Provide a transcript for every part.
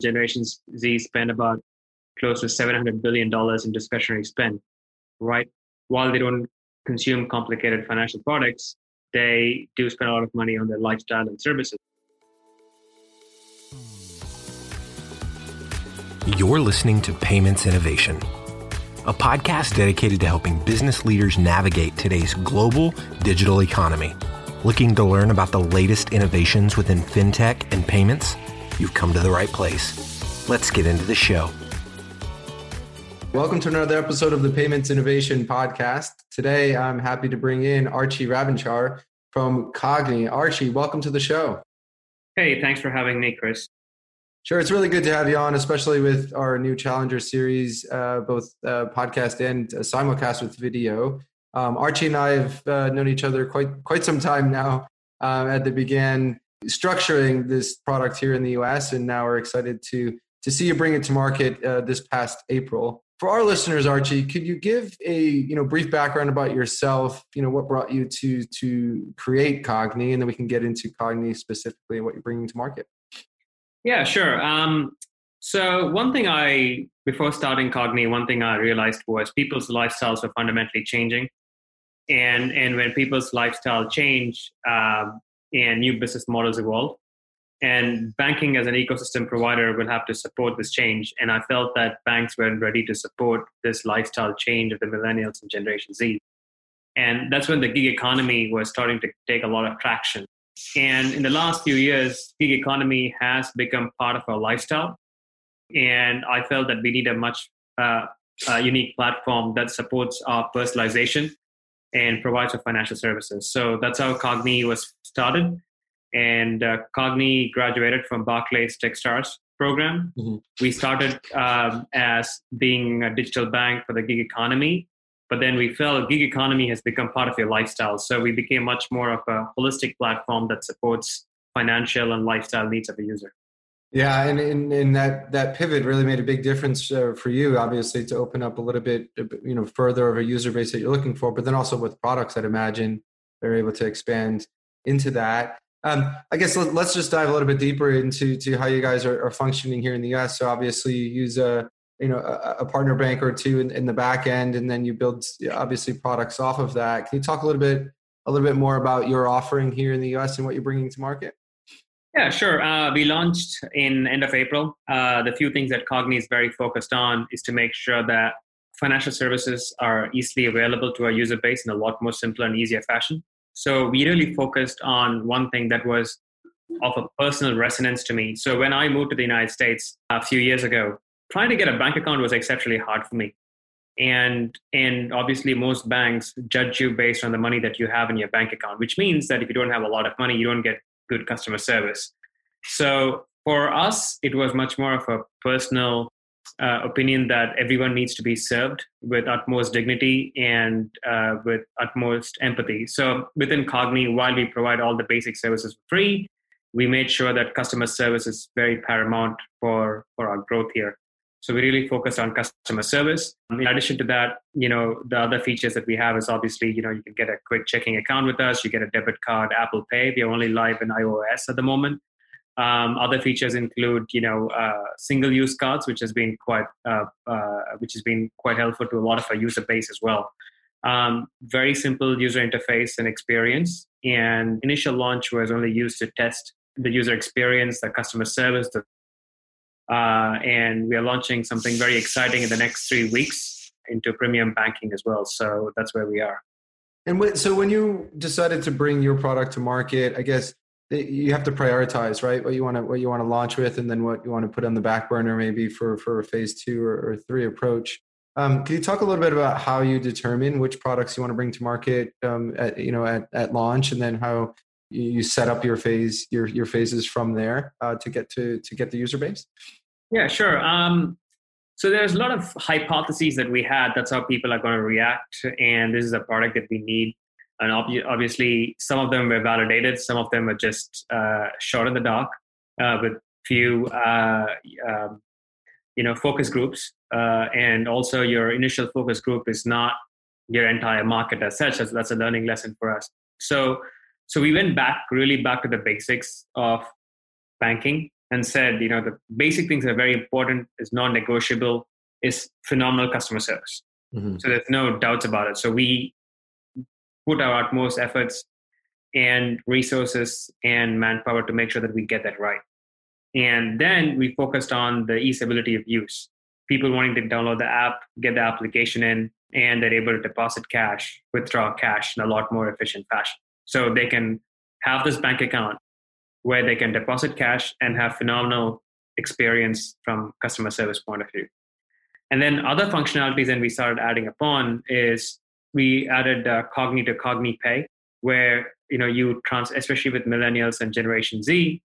Generation Z spend about close to $700 billion in discretionary spend, right? While they don't consume complicated financial products, they do spend a lot of money on their lifestyle and services. You're listening to Payments Innovation, a podcast dedicated to helping business leaders navigate today's global digital economy. Looking to learn about the latest innovations within fintech and payments? You've come to the right place. Let's get into the show. Welcome to another episode of the Payments Innovation Podcast. Today, I'm happy to bring in Archie Ravishankar from Cogni. Archie, welcome to the show. Hey, thanks for having me, Chris. Sure, it's really good to have you on, especially with our new Challenger series, uh, both uh, podcast and uh, simulcast with video. Um, Archie and I have uh, known each other quite quite some time now. Uh, at the began structuring this product here in the U.S., and now we're excited to to see you bring it to market uh, this past April. For our listeners, Archie, could you give a you know brief background about yourself? You know what brought you to to create Cogni, and then we can get into Cogni specifically and what you're bringing to market. Yeah, sure. Um, so one thing I, before starting Cogni, one thing I realized was people's lifestyles are fundamentally changing, and and when people's lifestyle change um, and new business models evolve, and banking as an ecosystem provider will have to support this change. And I felt that banks weren't ready to support this lifestyle change of the millennials and Generation Z. And that's when the gig economy was starting to take a lot of traction. And in the last few years, gig economy has become part of our lifestyle. And I felt that we need a much uh, uh, unique platform that supports our personalization and provides for financial services. So that's how Cogni was started. And uh, Cogni graduated from Barclays Techstars program. Mm-hmm. We started um, as being a digital bank for the gig economy but then we felt gig economy has become part of your lifestyle. So we became much more of a holistic platform that supports financial and lifestyle needs of the user. Yeah, and, and, that that pivot really made a big difference uh, for you, obviously, to open up a little bit, you know, further of a user base that you're looking for. But then also with products, I'd imagine they're able to expand into that. Um, I guess let, us just dive a little bit deeper into to how you guys are, are, functioning here in the U.S. So obviously, you use a you know a, a partner bank or two in, in, the back end and then you build obviously products off of that can you talk a little bit a little bit more about your offering here in the us and what you're bringing to market yeah sure. Uh, we launched in end of april. Uh, the few things that cogni is very focused on is to make sure that financial services are easily available to our user base in a lot more simpler and easier fashion. So we really focused on one thing that was of a personal resonance to me. So when i moved to the united states a few years ago trying to get a bank account was exceptionally hard for me. And and obviously most banks judge you based on the money that you have in your bank account which means that if you don't have a lot of money you don't get good customer service. So for us it was much more of a personal uh, opinion that everyone needs to be served with utmost dignity and uh, with utmost empathy. So within cogni while we provide all the basic services for free we made sure that customer service is very paramount for for our growth here so we really focus on customer service. In addition to that, you know, the other features that we have is obviously, you know, you can get a quick checking account with us. You get a debit card, Apple Pay. We're only live in iOS at the moment. Um, other features include, you know, uh, single-use cards, which has been quite, uh, uh, which has been quite helpful to a lot of our user base as well. Um, very simple user interface and experience. And initial launch was only used to test the user experience, the customer service, the uh, and we are launching something very exciting in the next three weeks into premium banking as well. So that's where we are. And when, so when you decided to bring your product to market, I guess you have to prioritize, right? What you want to what you want to launch with, and then what you want to put on the back burner, maybe for for a phase two or, or three approach. Um, can you talk a little bit about how you determine which products you want to bring to market, um, at, you know, at, at launch, and then how you set up your phase your your phases from there uh, to get to to get the user base yeah sure. Um, so there's a lot of hypotheses that we had. That's how people are going to react and this is a product that we need. And ob- obviously some of them were validated. Some of them are just uh, shot in the dark uh, with few uh, um, you know focus groups. Uh, and also your initial focus group is not your entire market as such. That's, that's a learning lesson for us. So so we went back really back to the basics of banking and said, you know, the basic things that are very important is non-negotiable is phenomenal customer service. Mm-hmm. So there's no doubts about it. So we put our utmost efforts and resources and manpower to make sure that we get that right. And then we focused on the easeability of use. People wanting to download the app, get the application in, and they're able to deposit cash, withdraw cash in a lot more efficient fashion. So they can have this bank account where they can deposit cash and have phenomenal experience from customer service point of view. And then other functionalities that we started adding upon is we added uh, Cogni to Cogni Pay, where you know you trans, especially with millennials and Generation Z,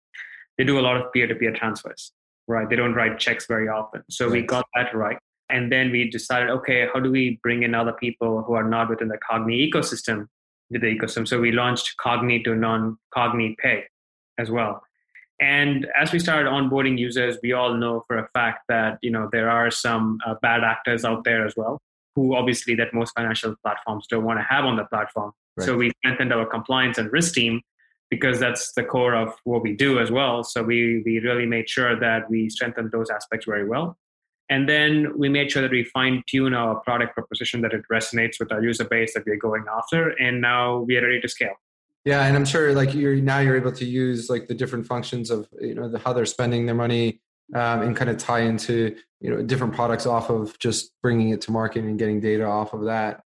they do a lot of peer-to-peer transfers, right? They don't write checks very often, so right. we got that right. And then we decided, okay, how do we bring in other people who are not within the Cogni ecosystem to the ecosystem? So we launched Cogni to non-Cogni Pay as well. And as we started onboarding users, we all know for a fact that you know there are some uh, bad actors out there as well, who obviously that most financial platforms don't want to have on the platform. Right. So we strengthened our compliance and risk team because that's the core of what we do as well. So we we really made sure that we strengthened those aspects very well. And then we made sure that we fine tune our product proposition that it resonates with our user base that we're going after. And now we are ready to scale. Yeah, and I'm sure like you're now you're able to use like the different functions of you know the, how they're spending their money um, and kind of tie into you know different products off of just bringing it to market and getting data off of that.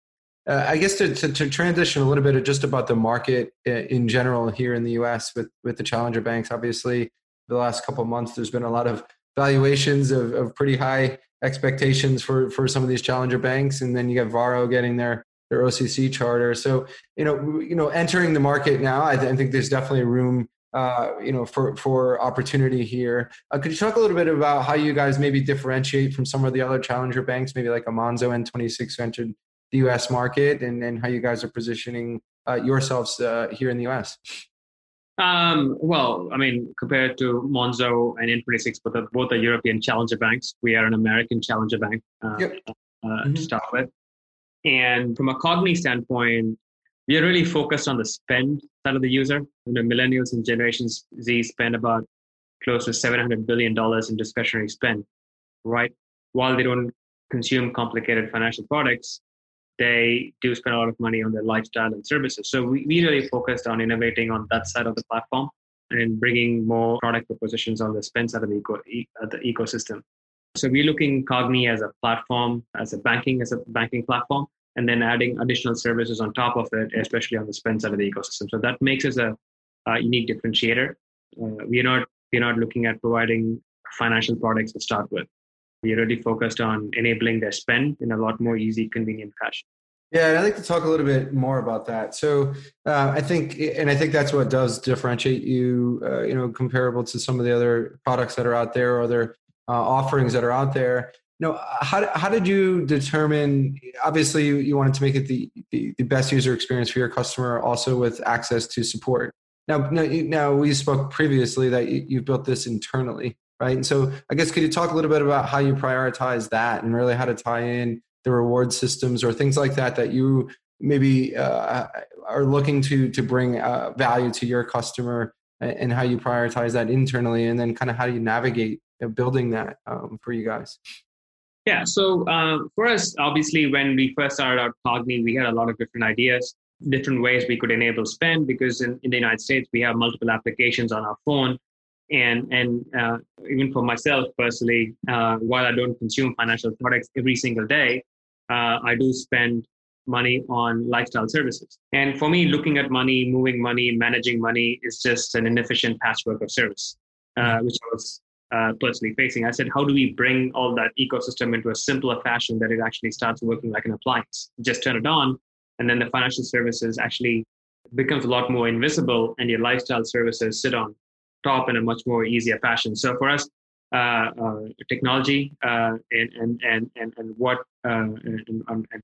Uh, I guess to, to, to, transition a little bit just about the market uh, in general here in the U.S. with with the challenger banks. Obviously, the last couple months, there's been a lot of valuations of, of pretty high expectations for for some of these challenger banks, and then you got Varo getting their their OCC charter. So you know, you know, entering the market now, I, th- I think there's definitely room. Uh, you know, for for opportunity here. Uh, could you talk a little bit about how you guys maybe differentiate from some of the other challenger banks, maybe like a Monzo N26 entered the U.S. market, and and how you guys are positioning uh, yourselves uh, here in the U.S. Um, well, I mean, compared to Monzo and N26, but both are European challenger banks. We are an American challenger bank uh, yep. uh, mm-hmm. to start with. And from a Cogni standpoint, we are really focused on the spend side of the user. You know, millennials and Generation Z spend about close to $700 billion in discretionary spend, right? While they don't consume complicated financial products, they do spend a lot of money on their lifestyle and services. So we, we really focused on innovating on that side of the platform and bringing more product propositions on the spend side of the, eco, uh, the ecosystem. So we're looking Cogni as a platform, as a banking, as a banking platform, and then adding additional services on top of it, especially on the spend side of the ecosystem. So that makes us a, a unique differentiator. Uh, we're not we're not looking at providing financial products to start with. We're really focused on enabling their spend in a lot more easy, convenient fashion. Yeah, I'd like to talk a little bit more about that. So, uh, I think, and I think that's what does differentiate you, uh, you know, comparable to some of the other products that are out there or other uh, offerings that are out there. You know, how, how did you determine? Obviously, you, wanted to make it the, the, the best user experience for your customer, also with access to support. Now, now, now we spoke previously that you, you built this internally, right? And so, I guess could you talk a little bit about how you prioritize that, and really how to tie in the reward systems or things like that that you maybe uh, are looking to to bring uh, value to your customer and how you prioritize that internally and then kind of how do you navigate building that um, for you guys? Yeah, so uh, for us, obviously, when we first started out Cogni, we had a lot of different ideas, different ways we could enable spend because in, in the United States, we have multiple applications on our phone. And, and uh, even for myself personally, uh, while I don't consume financial products every single day, uh, I do spend money on lifestyle services. And for me, looking at money, moving money, managing money is just an inefficient patchwork of service, uh, which I was uh, personally facing. I said, how do we bring all that ecosystem into a simpler fashion that it actually starts working like an appliance? Just turn it on, and then the financial services actually becomes a lot more invisible, and your lifestyle services sit on top in a much more easier fashion. So for us, uh, uh, technology uh, and, and and and and what uh, and, and,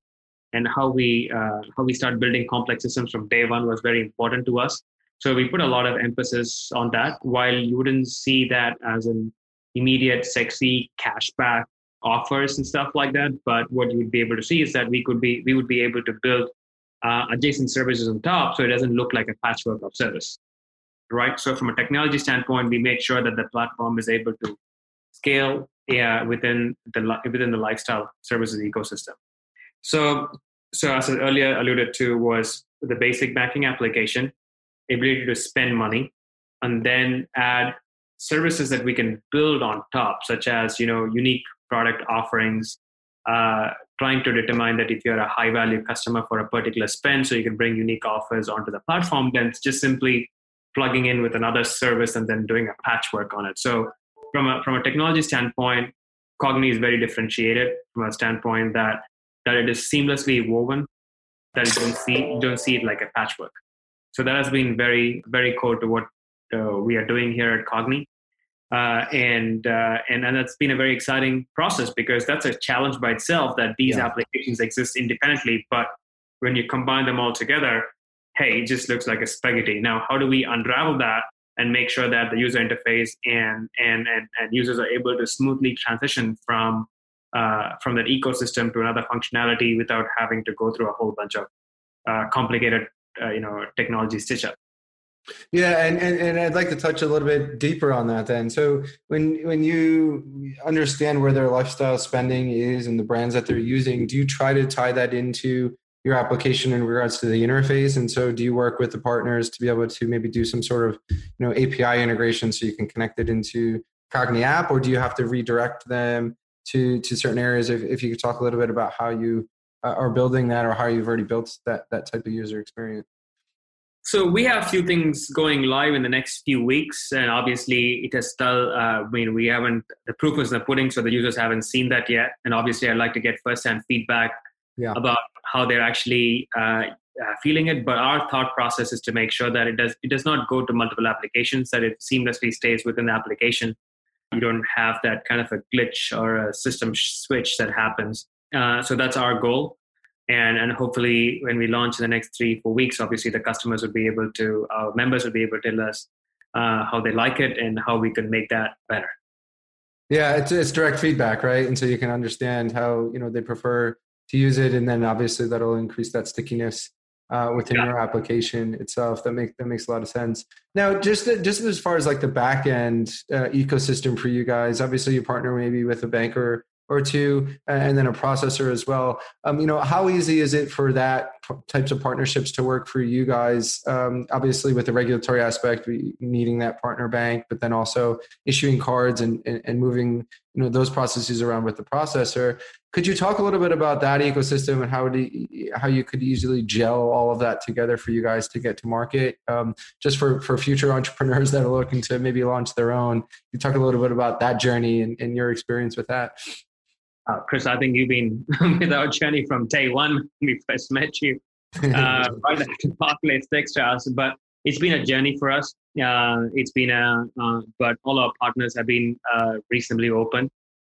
and how we uh, how we start building complex systems from day one was very important to us. So we put a lot of emphasis on that. While you wouldn't see that as an immediate, sexy cashback offers and stuff like that. But what you would be able to see is that we could be we would be able to build uh, adjacent services on top, so it doesn't look like a patchwork of service. right? So from a technology standpoint, we make sure that the platform is able to scale yeah, within the within the lifestyle services ecosystem. So, so as I earlier alluded to, was the basic banking application, ability to spend money, and then add services that we can build on top, such as you know unique product offerings, uh, trying to determine that if you're a high value customer for a particular spend, so you can bring unique offers onto the platform, then it's just simply plugging in with another service and then doing a patchwork on it. So from a from a technology standpoint, Cogni is very differentiated from a standpoint that that it is seamlessly woven, that you don't see you don't see it like a patchwork. So that has been very very core to what uh, we are doing here at Cogni. Uh, and, uh, and and that's been a very exciting process because that's a challenge by itself that these yeah. applications exist independently, but when you combine them all together, hey, it just looks like a spaghetti. Now, how do we unravel that and make sure that the user interface and and and, and users are able to smoothly transition from uh, from that ecosystem to another functionality without having to go through a whole bunch of uh, complicated uh, you know technology stitch up yeah, and, and, and I'd like to touch a little bit deeper on that then. So when when you understand where their lifestyle spending is and the brands that they're using, do you try to tie that into your application in regards to the interface? And so do you work with the partners to be able to maybe do some sort of you know API integration so you can connect it into Cogni app, or do you have to redirect them to to certain areas? If, if you could talk a little bit about how you uh, are building that or how you've already built that that type of user experience. So we have a few things going live in the next few weeks, and obviously it is still. Uh, I mean, we haven't the proof is in the pudding, so the users haven't seen that yet. And obviously, I'd like to get first-hand feedback yeah. about how they're actually uh, uh, feeling it. But our thought process is to make sure that it does it does not go to multiple applications; that it seamlessly stays within the application. You don't have that kind of a glitch or a system switch that happens. Uh, so that's our goal and and hopefully when we launch in the next three four weeks obviously the customers will be able to our members will be able to tell us uh, how they like it and how we can make that better. Yeah it's, it's direct feedback right? And so you can understand how you know they prefer to use it. And then obviously that'll increase that stickiness uh, within yeah. your application itself. That makes that makes a lot of sense. Now just just as far as like the back end uh, ecosystem for you guys obviously you partner maybe with a banker or two, and then a processor as well. Um, you know, how easy is it for that types of partnerships to work for you guys? Um, obviously, with the regulatory aspect, needing that partner bank, but then also issuing cards and, and, and moving you know those processes around with the processor. Could you talk a little bit about that ecosystem and how do you, how you could easily gel all of that together for you guys to get to market? Um, just for for future entrepreneurs that are looking to maybe launch their own, you talk a little bit about that journey and, and your experience with that. Uh, Chris, I think you've been with our journey from day one when we first met you, uh, right after Barclays Techstars. But it's been a journey for us. Uh, it's been a, uh, but all our partners have been uh, reasonably open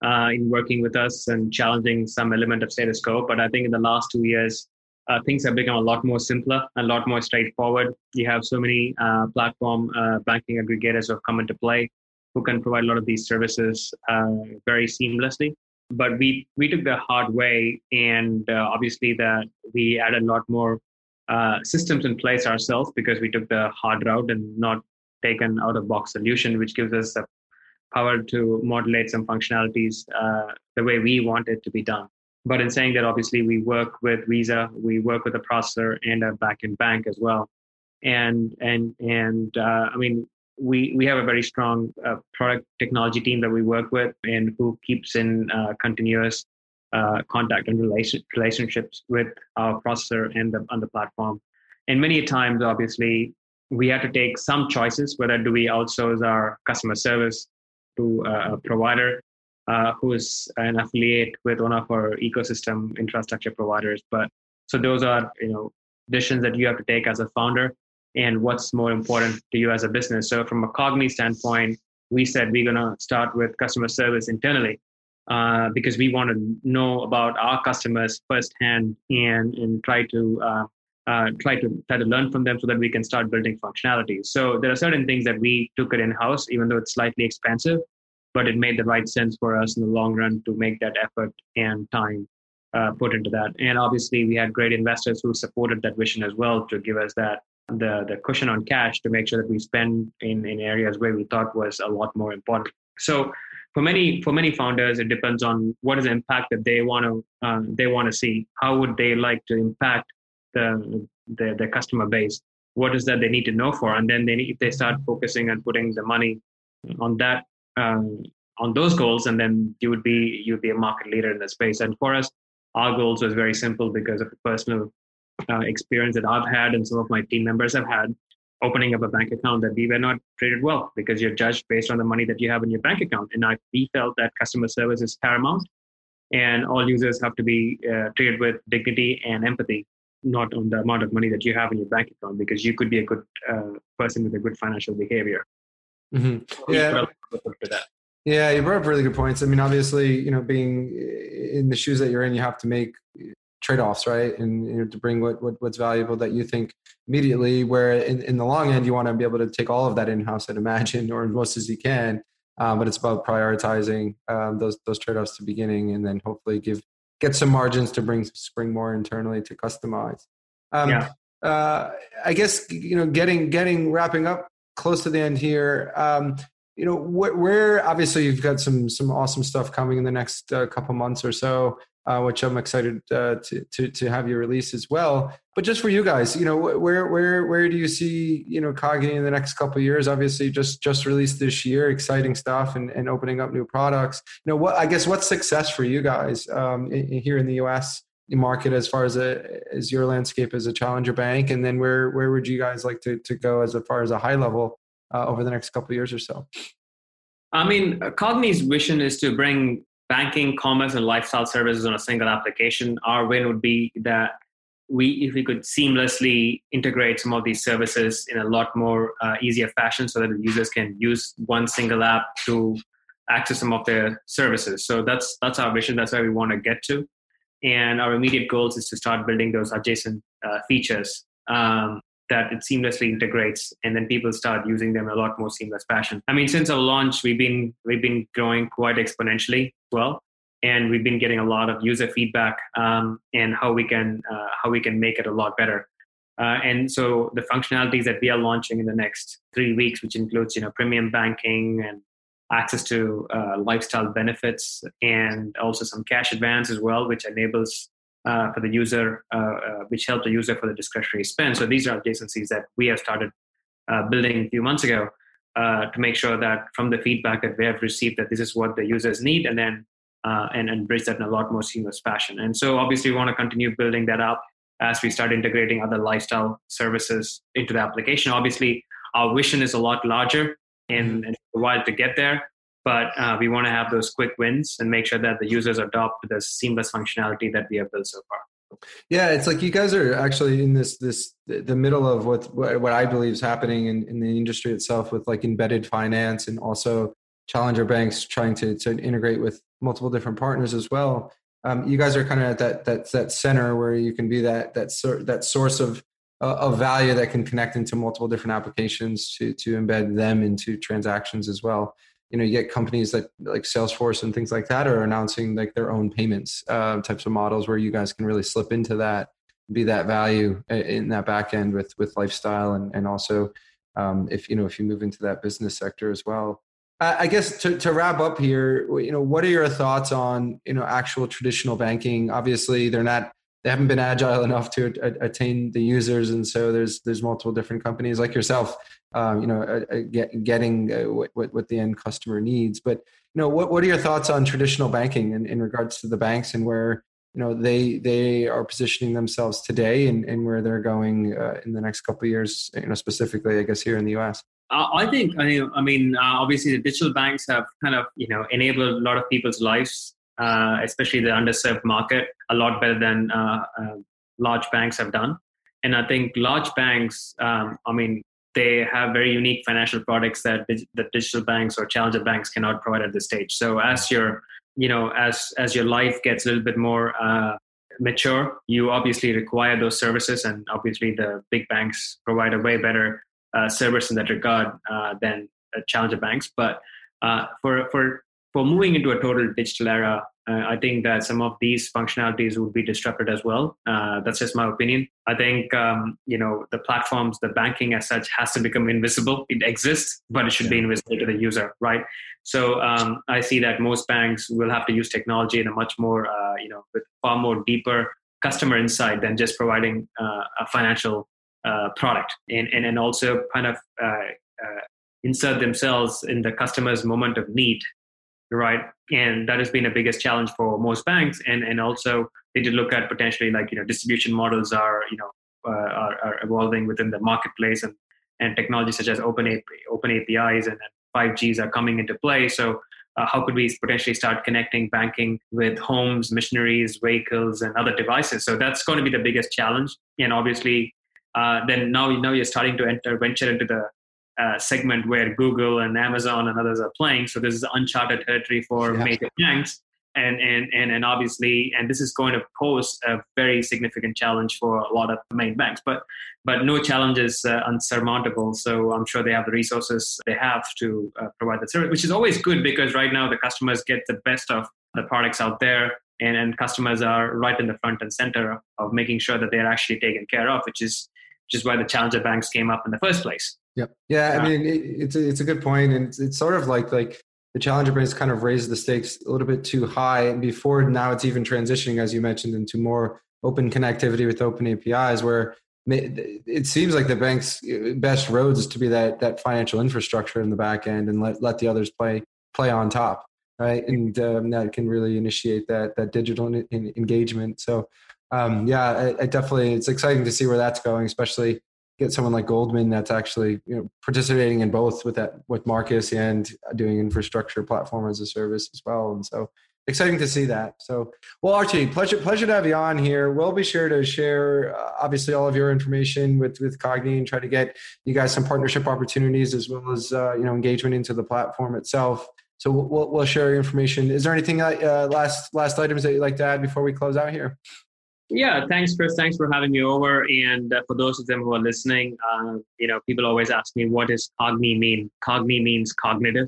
uh, in working with us and challenging some element of status quo. But I think in the last two years, things have become a lot more simpler, a lot more straightforward. You have so many platform banking aggregators who have come into play who can provide a lot of these services very seamlessly but we we took the hard way and uh, obviously that we added a lot more uh, systems in place ourselves because we took the hard route and not taken out of box solution which gives us the power to modulate some functionalities uh, the way we want it to be done. But in saying that obviously we work with visa we work with a processor and a backend bank as well. And and and uh, i mean we we have a very strong uh, product technology team that we work with and who keeps in uh, continuous uh, contact and relation, relationships with our processor and the on the platform. And many times, obviously, we have to take some choices. Whether do we outsource our customer service to a provider uh, who is an affiliate with one of our ecosystem infrastructure providers, but so those are you know decisions that you have to take as a founder and what's more important to you as a business. So from a Cogni standpoint, we said we're going to start with customer service internally uh, because we want to know about our customers firsthand and and try to uh, uh, try to try to learn from them so that we can start building functionality. So there are certain things that we took it in house, even though it's slightly expensive, but it made the right sense for us in the long run to make that effort and time uh, put into that. And obviously, we had great investors who supported that vision as well to give us that the the cushion on cash to make sure that we spend in in areas where we thought was a lot more important. So for many for many founders, it depends on what is the impact that they want to uh, they want to see. How would they like to impact the, the the customer base? What is that they need to know for? And then they if they start focusing and putting the money on that um, on those goals, and then you would be you would be a market leader in the space. And for us, our goals was very simple because of personal uh, experience that I've had and some of my team members have had opening up a bank account that we were not treated well because you're judged based on the money that you have in your bank account. And I, we felt that customer service is paramount and all users have to be uh, treated with dignity and empathy, not on the amount of money that you have in your bank account because you could be a good uh, person with a good financial behavior. Mm-hmm. Yeah. Yeah, you brought up really good points. I mean, obviously, you know, being in the shoes that you're in, you have to make trade-offs right? And you know, to bring what, what what's valuable that you think immediately where in, in the long end you want to be able to take all of that in-house i'd imagine or as most as you can. Um, but it's about prioritizing um, those those trade-offs to beginning and then hopefully give get some margins to bring spring more internally to customize. Um, yeah. Uh, i guess you know getting getting wrapping up close to the end here um, you know wh- where obviously you've got some some awesome stuff coming in the next uh, couple months or so uh, which I'm excited uh, to, to to have you release as well. But just for you guys, you know, where where where do you see you know Cogni in the next couple years? Obviously, just just released this year, exciting stuff, and, and opening up new products. You know, what I guess what's success for you guys um, in, here in the U.S. market as far as a as your landscape as a challenger bank, and then where where would you guys like to to go as far as a high level uh, over the next couple years or so? I mean, Cogni's vision is to bring banking, commerce, and lifestyle services on a single application. Our win would be that we, if we could seamlessly integrate some of these services in a lot more uh, easier fashion, so that the users can use one single app to access some of their services. So that's that's our vision. That's where we want to get to. And our immediate goals is to start building those adjacent uh, features um, that it seamlessly integrates and then people start using them in a lot more seamless fashion. I mean, since our launch, we've been we've been growing quite exponentially well, and we've been getting a lot of user feedback um, and how we can uh, how we can make it a lot better. Uh, and so the functionalities that we are launching in the next three weeks, which includes you know premium banking and access to uh, lifestyle benefits and also some cash advance as well, which enables uh, for the user, uh, uh, which help the user for the discretionary spend. So these are adjacencies that we have started uh, building a few months ago uh, to make sure that from the feedback that we have received that this is what the users need, and then and and bridge that in a lot more seamless fashion. And so obviously we want to continue building that up as we start integrating other lifestyle services into the application. Obviously, our vision is a lot larger and, and a while to get there but uh, we want to have those quick wins and make sure that the users adopt the seamless functionality that we have built so far yeah it's like you guys are actually in this this the middle of what what i believe is happening in, in the industry itself with like embedded finance and also challenger banks trying to, to integrate with multiple different partners as well. Um, you guys are kind of at that that that center where you can be that that sor- that source of uh, of value that can connect into multiple different applications to to embed them into transactions as well you know you get companies that like salesforce and things like that are announcing like their own payments uh, types of models where you guys can really slip into that be that value in that back end with with lifestyle and and also um, if you know if you move into that business sector as well I guess to, to wrap up here, you know, what are your thoughts on you know actual traditional banking? Obviously, they're not they haven't been agile enough to attain the users and so there's there's multiple different companies like yourself um, you know uh, uh, get, getting uh, what, what the end customer needs but you know what, what are your thoughts on traditional banking in, in regards to the banks and where you know they they are positioning themselves today and, and where they're going uh, in the next couple of years you know specifically i guess here in the us I think I mean, mean obviously the digital banks have kind of you know enabled a lot of people's lives uh, especially the underserved market, a lot better than uh, uh, large banks have done. And I think large banks, um, I mean, they have very unique financial products that that digital banks or challenger banks cannot provide at this stage. So as your you know as as your life gets a little bit more uh, mature, you obviously require those services, and obviously the big banks provide a way better uh, service in that regard uh, than challenger banks. But for for for moving into a total digital era, uh, I think that some of these functionalities would be disrupted as well. Uh, that's just my opinion. I think um, you know the platforms, the banking as such, has to become invisible. It exists, but it should yeah. be invisible to the user, right? So um, I see that most banks will have to use technology in a much more, uh, you know, with far more deeper customer insight than just providing uh, a financial uh, product, and, and and also kind of uh, insert themselves in the customer's moment of need right? And that has been the biggest challenge for most banks. And and also they did look at potentially like you know distribution models are you know uh, are, are, evolving within the marketplace and and technology such as open API, open apis and 5gs are coming into play. So uh, how could we potentially start connecting banking with homes machineries vehicles and other devices? So that's going to be the biggest challenge. And obviously uh, then now now you're starting to enter venture into the uh, segment where Google and Amazon and others are playing. So this is uncharted territory for yeah. major banks. And, and, and, and obviously, and this is going to pose a very significant challenge for a lot of main banks, but, but no challenge is uh, unsurmountable. So I'm sure they have the resources they have to uh, provide the service, which is always good because right now the customers get the best of the products out there and, and customers are right in the front and center of making sure that they're actually taken care of, which is, which is why the challenger banks came up in the first place. Yep. Yeah, yeah. I mean, it, it's a, it's a good point, and it's, it's sort of like like the challenger brands kind of raised the stakes a little bit too high, and before now it's even transitioning, as you mentioned, into more open connectivity with open APIs, where it seems like the bank's uh, best roads is to be that that financial infrastructure in the back end and let let the others play play on top, right? And um, that can really initiate that that digital in, in engagement. So. Um, yeah, I, I definitely, it's exciting to see where that's going, especially get someone like Goldman that's actually you know, participating in both with that with Marcus and doing infrastructure platform as a service as well. And so exciting to see that. So, well, Archie, pleasure pleasure to have you on here. We'll be sure to share uh, obviously all of your information with with Cogni and try to get you guys some partnership opportunities as well as uh, you know engagement into the platform itself. So we'll, we'll share your information. Is there anything uh, last last items that you'd like to add before we close out here? Yeah, thanks, Chris. Thanks for having me over. And uh, for those of them who are listening, uh, you know, people always ask me, what does cogni mean? Cogni means cognitive.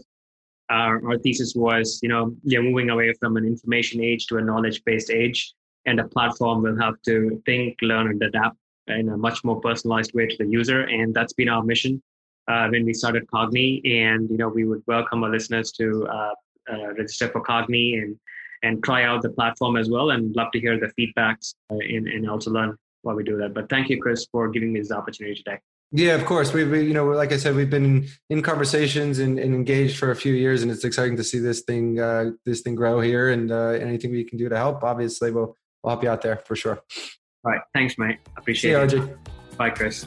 Uh, our thesis was, you know, you're moving away from an information age to a knowledge-based age, and a platform will have to think, learn, and adapt in a much more personalized way to the user. And that's been our mission uh, when we started Cogni. And you know, we would welcome our listeners to uh, uh, register for Cogni and and try out the platform as well and love to hear the feedbacks uh, and, and also learn while we do that. But thank you, Chris, for giving me this opportunity today. Yeah, of course. We, we you know, like I said, we've been in conversations and, and, engaged for a few years, and it's exciting to see this thing uh, this thing grow here. And uh, anything we can do to help, obviously, we'll we'll help you out there for sure. All right, thanks, mate. Appreciate see you, it. Archie. Bye, Chris.